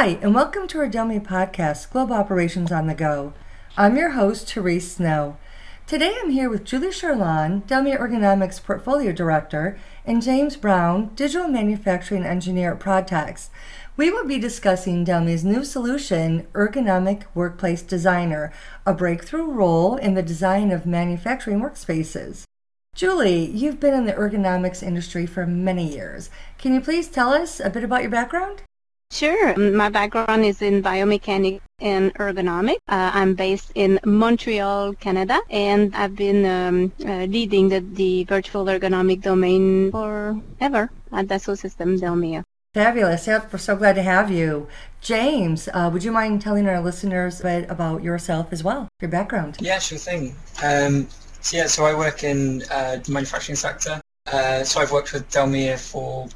Hi, and welcome to our Delmia podcast, Global Operations on the Go. I'm your host, Therese Snow. Today I'm here with Julie Sherlon, Delmia Ergonomics Portfolio Director, and James Brown, Digital Manufacturing Engineer at Prodtex. We will be discussing Delmia's new solution, Ergonomic Workplace Designer, a breakthrough role in the design of manufacturing workspaces. Julie, you've been in the ergonomics industry for many years. Can you please tell us a bit about your background? Sure. My background is in biomechanics and ergonomics. Uh, I'm based in Montreal, Canada, and I've been um, uh, leading the, the virtual ergonomic domain forever at Dassault System Delmia. Fabulous. Yep, we're so glad to have you. James, uh, would you mind telling our listeners a bit about yourself as well, your background? Yeah, sure thing. Um, so, yeah, so I work in uh, the manufacturing sector. Uh, so I've worked with Delmia for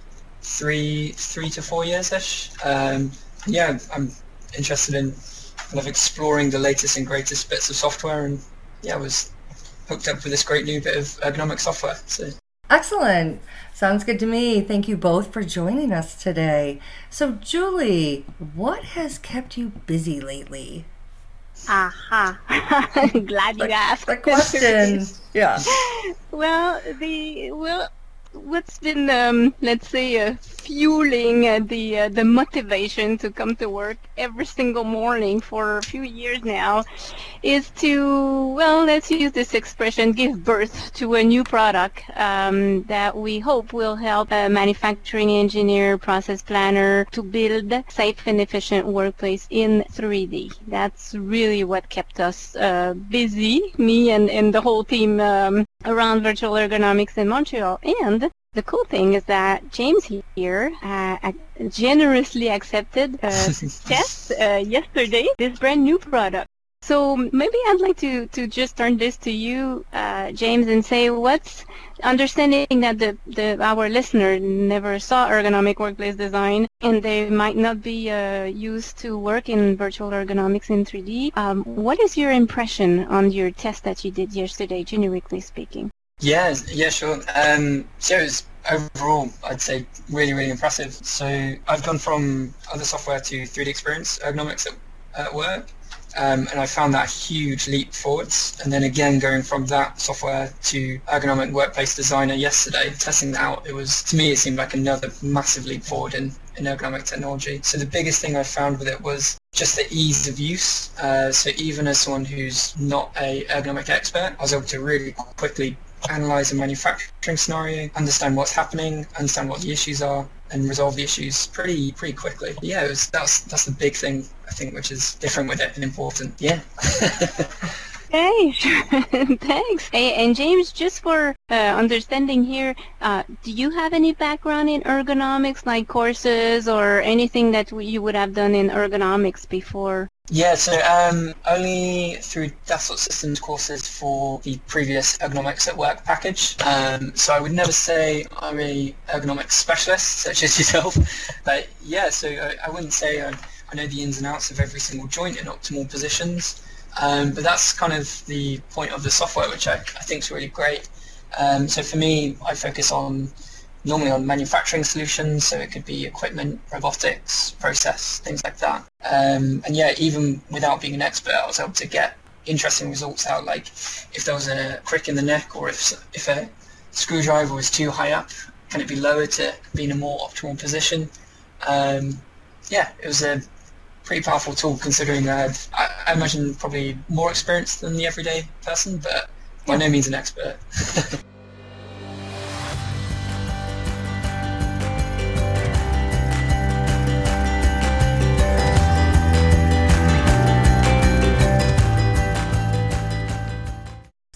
three three to four years ish. Um, yeah, I'm interested in kind of exploring the latest and greatest bits of software, and yeah, I was hooked up with this great new bit of ergonomic software. So excellent. Sounds good to me. Thank you both for joining us today. So, Julie, what has kept you busy lately? Aha! Glad you asked. The question. yeah. Well, the well what's been, um, let's say, uh, fueling uh, the uh, the motivation to come to work every single morning for a few years now is to, well, let's use this expression, give birth to a new product um, that we hope will help a manufacturing engineer, process planner to build safe and efficient workplace in 3D. That's really what kept us uh, busy, me and, and the whole team um, around virtual ergonomics in Montreal. And the cool thing is that James here uh, generously accepted uh, test uh, yesterday this brand new product. So maybe I'd like to, to just turn this to you, uh, James, and say what's understanding that the, the our listener never saw ergonomic workplace design and they might not be uh, used to work in virtual ergonomics in 3D. Um, what is your impression on your test that you did yesterday, generically speaking? Yeah, yeah, sure. Um, so it was overall, I'd say really, really impressive. So I've gone from other software to 3D Experience ergonomics at, at work, um, and I found that a huge leap forwards. And then again, going from that software to ergonomic workplace designer yesterday, testing that out, it was to me it seemed like another massive leap forward in, in ergonomic technology. So the biggest thing I found with it was just the ease of use. Uh, so even as someone who's not a ergonomic expert, I was able to really quickly analyze a manufacturing scenario, understand what's happening, understand what the issues are, and resolve the issues pretty pretty quickly. Yeah, was, that's that's the big thing I think, which is different with it and important. Yeah. Hey, thanks. Hey, and James, just for uh, understanding here, uh, do you have any background in ergonomics, like courses or anything that you would have done in ergonomics before? Yeah, so um, only through Dassault Systems courses for the previous ergonomics at work package. Um, so I would never say I'm a ergonomics specialist, such as yourself. But yeah, so I, I wouldn't say I, I know the ins and outs of every single joint in optimal positions. Um, but that's kind of the point of the software, which I, I think is really great. Um, so for me, I focus on normally on manufacturing solutions, so it could be equipment, robotics, process, things like that. Um, and yeah, even without being an expert, I was able to get interesting results out, like if there was a crick in the neck or if, if a screwdriver was too high up, can it be lowered to be in a more optimal position? Um, yeah, it was a pretty powerful tool considering I I, I imagine, probably more experience than the everyday person, but by no means an expert.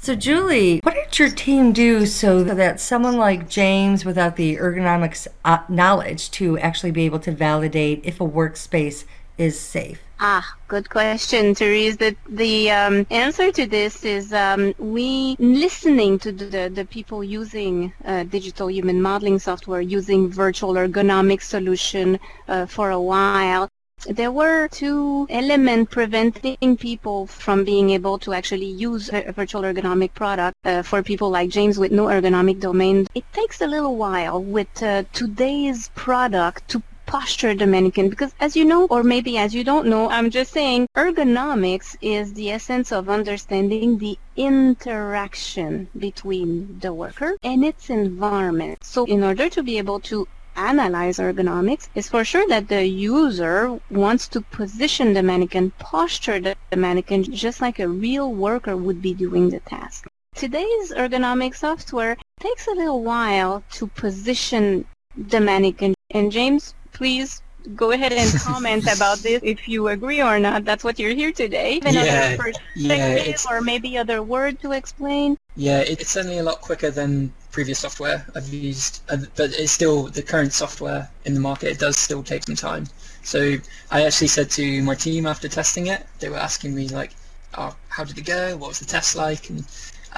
So, Julie, what did your team do so that someone like James, without the ergonomics uh, knowledge, to actually be able to validate if a workspace is safe? Ah, good question, Therese. The, the um, answer to this is um, we listening to the, the people using uh, digital human modeling software, using virtual ergonomic solution uh, for a while. There were two elements preventing people from being able to actually use a virtual ergonomic product uh, for people like James with no ergonomic domain. It takes a little while with uh, today's product to posture the mannequin because as you know or maybe as you don't know i'm just saying ergonomics is the essence of understanding the interaction between the worker and its environment so in order to be able to analyze ergonomics is for sure that the user wants to position the mannequin, posture the, the mannequin just like a real worker would be doing the task. Today's ergonomic software takes a little while to position the mannequin. And James, please go ahead and comment about this if you agree or not. That's what you're here today. Yeah, yeah, or maybe other word to explain. Yeah, it's certainly a lot quicker than previous software I've used, uh, but it's still the current software in the market. It does still take some time. So I actually said to my team after testing it, they were asking me like, "Oh, how did it go? What was the test like?" And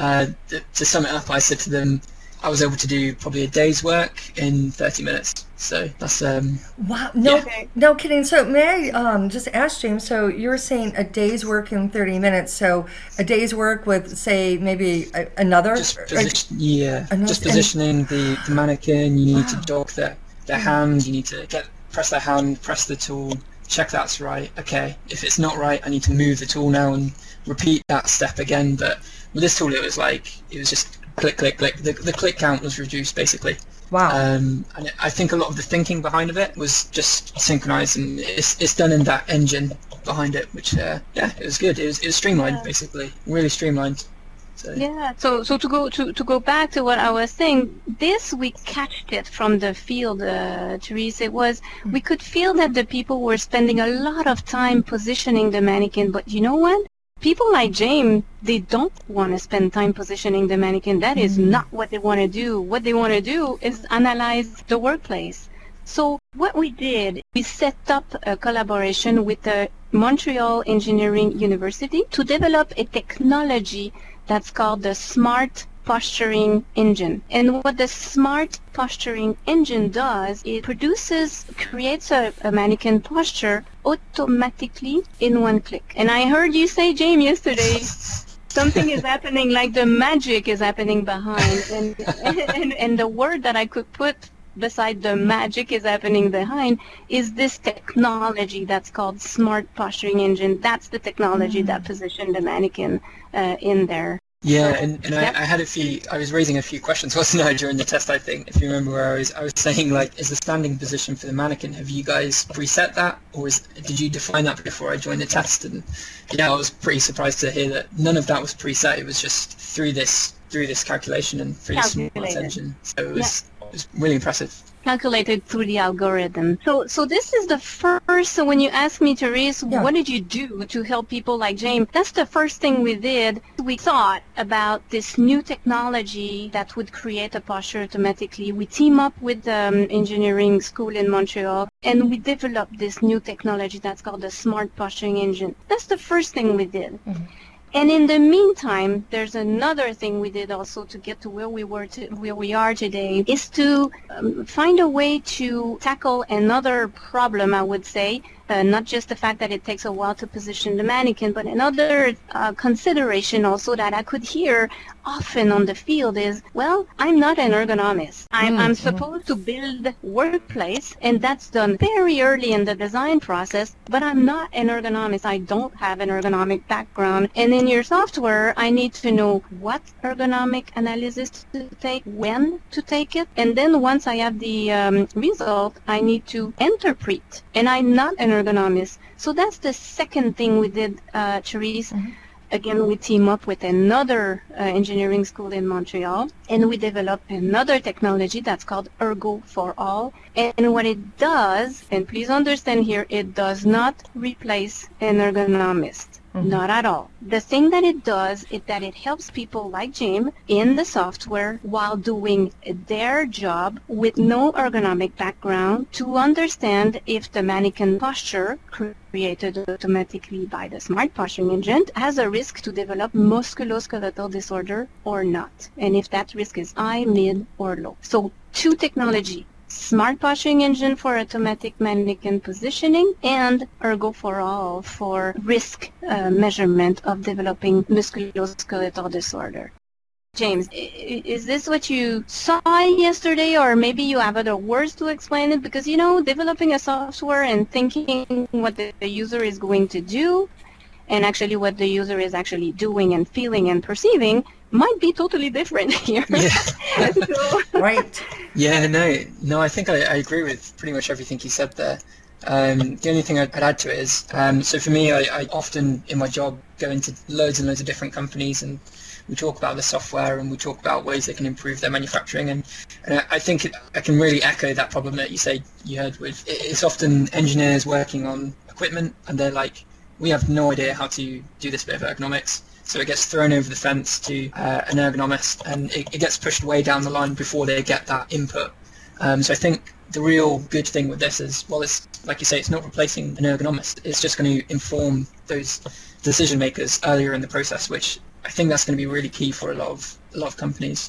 uh, to sum it up, I said to them, I was able to do probably a day's work in 30 minutes. So that's um, Wow. No, Yeah. no kidding. So may I um, just ask James? So you were saying a day's work in thirty minutes. So a day's work with, say, maybe a, another. just or- position, yeah, and just positioning the, the mannequin. You need to Wow. dock their their hand. You need to get press their hand, press the tool, check that's right. Okay, if it's not right, I need to move the tool now and repeat that step again. But with this tool, it was like it was just click, click, click. The, the click count was reduced basically. wow. Um, and I think a lot of the thinking behind of it was just synchronized, and it's, it's done in that engine behind it, which uh, yeah, it was good. It was it was streamlined Yeah. basically, really streamlined. So, Yeah. So so to go to, to go back to what I was saying, this we catched it from the field, uh, Therese. It was we could feel that the people were spending a lot of time positioning the mannequin, but you know what? People like James, they don't want to spend time positioning the mannequin. That is Mhm. not what they want to do. What they want to do is analyze the workplace. So what we did, we set up a collaboration with the Montreal Engineering University to develop a technology that's called the Smart Posturing Engine. And what the Smart Posturing Engine does, it produces, creates a, a mannequin posture automatically in one click. And I heard you say, James, yesterday, something is happening like the magic is happening behind and, and and the word that i could put beside the magic is happening behind is this technology that's called smart posturing engine that's the technology that positioned the mannequin uh, in there Yeah, and, and yep. I, I had a few. I was raising a few questions, wasn't I, during the test? I think, if you remember, where I was, I was saying like, is the standing position for the mannequin? Have you guys preset that, or is, did you define that before I joined the test? And yeah, I was pretty surprised to hear that none of that was preset. It was just through this through this calculation and through Calculated. engine. So it was it was really impressive. Calculated through the algorithm. So, so this is the first. So when you ask me, Therese, Yeah. what did you do to help people like James? That's the first thing we did. We thought about this new technology that would create a posture automatically. We team up with the um, engineering school in Montreal, and we developed this new technology that's called the Smart Posturing Engine. That's the first thing we did. And in the meantime, there's another thing we did also to get to where we were to where we are today is to um, find a way to tackle another problem. I would say, uh, not just the fact that it takes a while to position the mannequin, but another uh, consideration also that I could hear often on the field is, well, I'm not an ergonomist. I'm, I'm Mhm. supposed to build workplace, and that's done very early in the design process, but I'm not an ergonomist. I don't have an ergonomic background. And in your software, I need to know what ergonomic analysis to take, when to take it, and then once I have the um, result, I need to interpret. And I'm not an ergonomist. So that's the second thing we did, uh, Therese. Again, we team up with another uh, engineering school in Montreal, and we develop another technology that's called Ergo4all. And what it does, and please understand here, it does not replace an ergonomist. Mm-hmm. Not at all. The thing that it does is that it helps people like Jim in the software while doing their job with no ergonomic background to understand if the mannequin posture created automatically by the smart posturing engine has a risk to develop musculoskeletal disorder or not. And if that risk is high, mid, or low. So two technology Smart Posturing Engine for automatic mannequin positioning, and Ergo4all for risk uh, measurement of developing musculoskeletal disorder. James, is this what you saw yesterday, or maybe you have other words to explain it? Because you know, developing a software and thinking what the user is going to do, and actually what the user is actually doing and feeling and perceiving might be totally different here. Yeah. so. Right. Yeah, no, no, I think I, I, agree with pretty much everything you said there. Um, the only thing I'd, I'd, add to it is, um, so for me, I, I, often in my job go into loads and loads of different companies and we talk about the software and we talk about ways they can improve their manufacturing and, and I think it, I can really echo that problem that you say you heard with it's often engineers working on equipment and they're like we have no idea how to do this bit of ergonomics so it gets thrown over the fence to uh, an ergonomist and it, it, gets pushed way down the line before they get that input um, so I think the real good thing with this is well it's like you say it's not replacing an ergonomist it's just going to inform those decision makers earlier in the process which I think that's going to be really key for a lot of a lot of companies.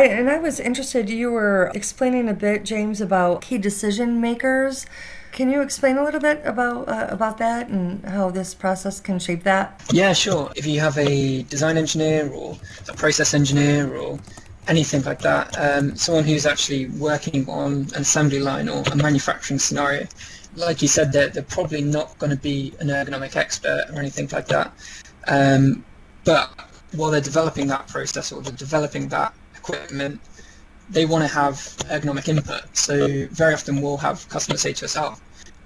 I, and I was interested, you were explaining a bit, James, about key decision makers can you explain a little bit about uh, about that and how this process can shape that? Yeah, sure. If you have a design engineer or a process engineer or anything like that, um, someone who's actually working on an assembly line or a manufacturing scenario, like you said, they're, they're probably not going to be an ergonomic expert or anything like that. Um, but while they're developing that process or they're developing that equipment, they want to have ergonomic input. So very often we'll have customers say to us, oh,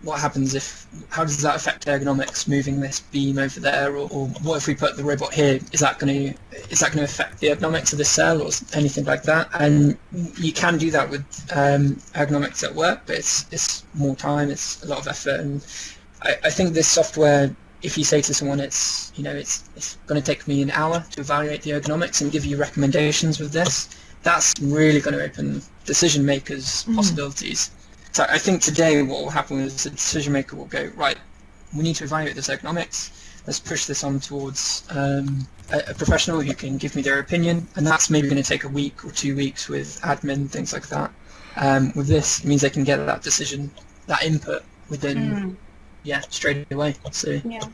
what happens if, how does that affect ergonomics, moving this beam over there, or, or what if we put the robot here, is that going to, is that going to affect the ergonomics of the cell or anything like that? And you can do that with um, ergonomics at work, but it's, it's more time, it's a lot of effort, and I, I think this software if you say to someone it's you know it's it's going to take me an hour to evaluate the ergonomics and give you recommendations with this that's really going to open decision makers' mm. possibilities. So I think today what will happen is the decision maker will go, right, we need to evaluate this ergonomics. Let's push this on towards um, a, a, professional who can give me their opinion, and that's maybe going to take a week or two weeks with admin, things like that. Um, with this, it means they can get that decision, that input within, mm. Yeah, straight away. So, yeah.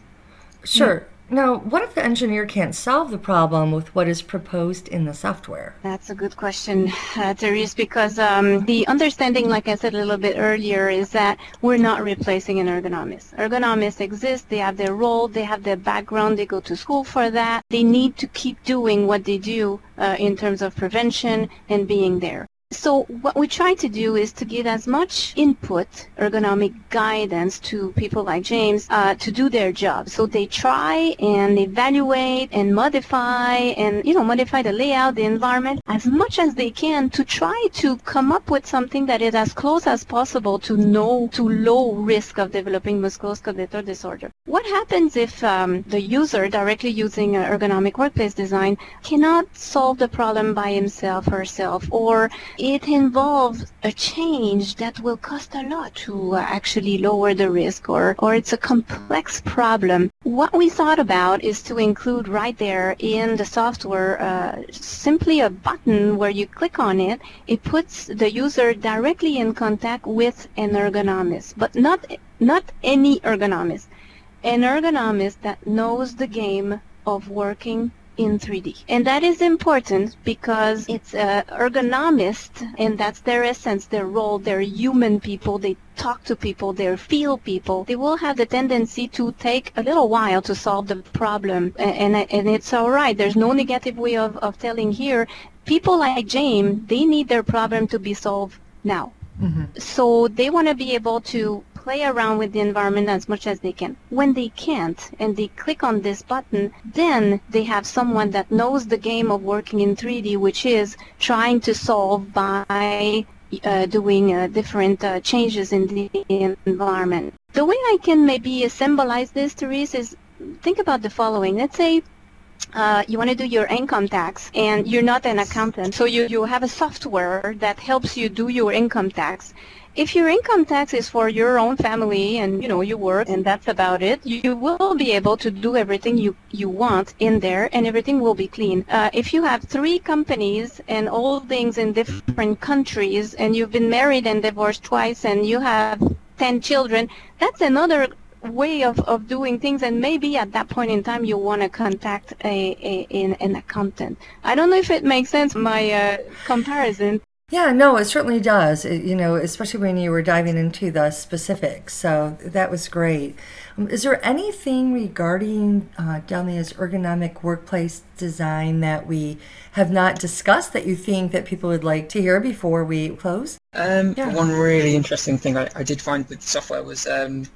Sure. Now, what if the engineer can't solve the problem with what is proposed in the software? That's a good question, uh, Therese, because um, the understanding, like I said a little bit earlier, is that we're not replacing an ergonomist. Ergonomists exist, they have their role, they have their background, they go to school for that. They need to keep doing what they do uh, in terms of prevention and being there. So what we try to do is to give as much input, ergonomic guidance to people like James uh, to do their job. So they try and evaluate and modify and, you know, modify the layout, the environment as much as they can to try to come up with something that is as close as possible to no, to low risk of developing musculoskeletal disorder. What happens if um, the user directly using ergonomic workplace design cannot solve the problem by himself, herself, or it involves a change that will cost a lot to uh, actually lower the risk or, or it's a complex problem. What we thought about is to include right there in the software uh, simply a button where you click on it. It puts the user directly in contact with an ergonomist, but not, not any ergonomist. An ergonomist that knows the game of working in 3D. And that is important because it's uh, ergonomist, and that's their essence, their role. They're human people. They talk to people. They feel people. They will have the tendency to take a little while to solve the problem, and, and, and it's all right. There's no negative way of, of telling here. People like James, they need their problem to be solved now. Mm-hmm. So they want to be able to play around with the environment as much as they can. When they can't and they click on this button, then they have someone that knows the game of working in 3D, which is trying to solve by uh, doing uh, different uh, changes in the environment. The way I can maybe symbolize this, Therese, is think about the following. Let's say uh, you want to do your income tax and you're not an accountant so you, you have a software that helps you do your income tax if your income tax is for your own family and you know you work and that's about it, you will be able to do everything you you want in there and everything will be clean. Uh, if you have three companies and all things in different countries and you've been married and divorced twice and you have 10 children, that's another way of, of doing things and maybe at that point in time you want to contact a, a an, an accountant. I don't know if it makes sense my uh, comparison. Yeah, no, it certainly does. It, you know, especially when you were diving into the specifics. So that was great. Um, is there anything regarding uh, Delmia's ergonomic workplace design that we have not discussed that you think that people would like to hear before we close? Um, yeah. One really interesting thing I, I did find with the software was um,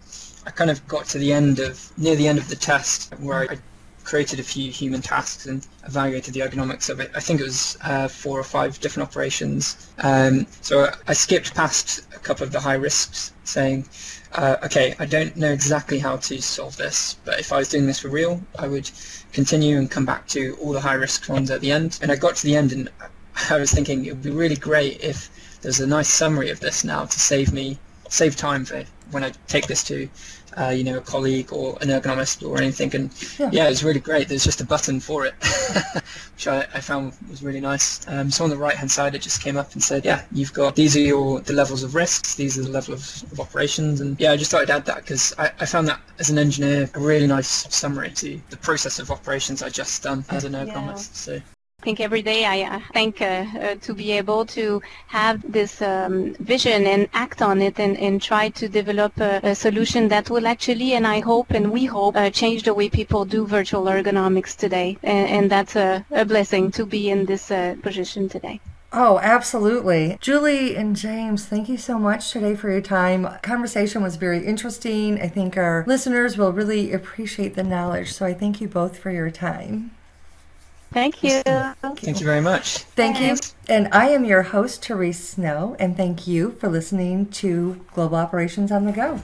I kind of got to the end of near the end of the test where I created a few human tasks and evaluated the ergonomics of it. I think it was uh, four or five different operations. Um, so I skipped past a couple of the high risks, saying, uh, okay, I don't know exactly how to solve this, but if I was doing this for real, I would continue and come back to all the high risk ones at the end. And I got to the end and I was thinking it would be really great if there's a nice summary of this now to save me, save time for when I take this to uh, you know, a colleague or an ergonomist or anything. And yeah, yeah it was really great. There's just a button for it, which I, I, found was really nice. Um, so on the right hand side, it just came up and said, yeah, you've got these are your the levels of risks, these are the level of, of operations, and yeah, I just thought I'd add that because I, I found that as an engineer a really nice summary to the process of operations I just done as an ergonomist. Yeah. So think every day I think uh, uh, to be able to have this um, vision and act on it and, and try to develop a, a, solution that will actually, and I hope and we hope, uh, change the way people do virtual ergonomics today. And, and that's a, a, blessing to be in this position today. Oh, absolutely. Julie and James, thank you so much today for your time. Conversation was very interesting. I think our listeners will really appreciate the knowledge. So I thank you both for your time. Thank you. Thank you very much. Thank you. And I am your host, Therese Snow, and thank you for listening to Global Operations on the Go.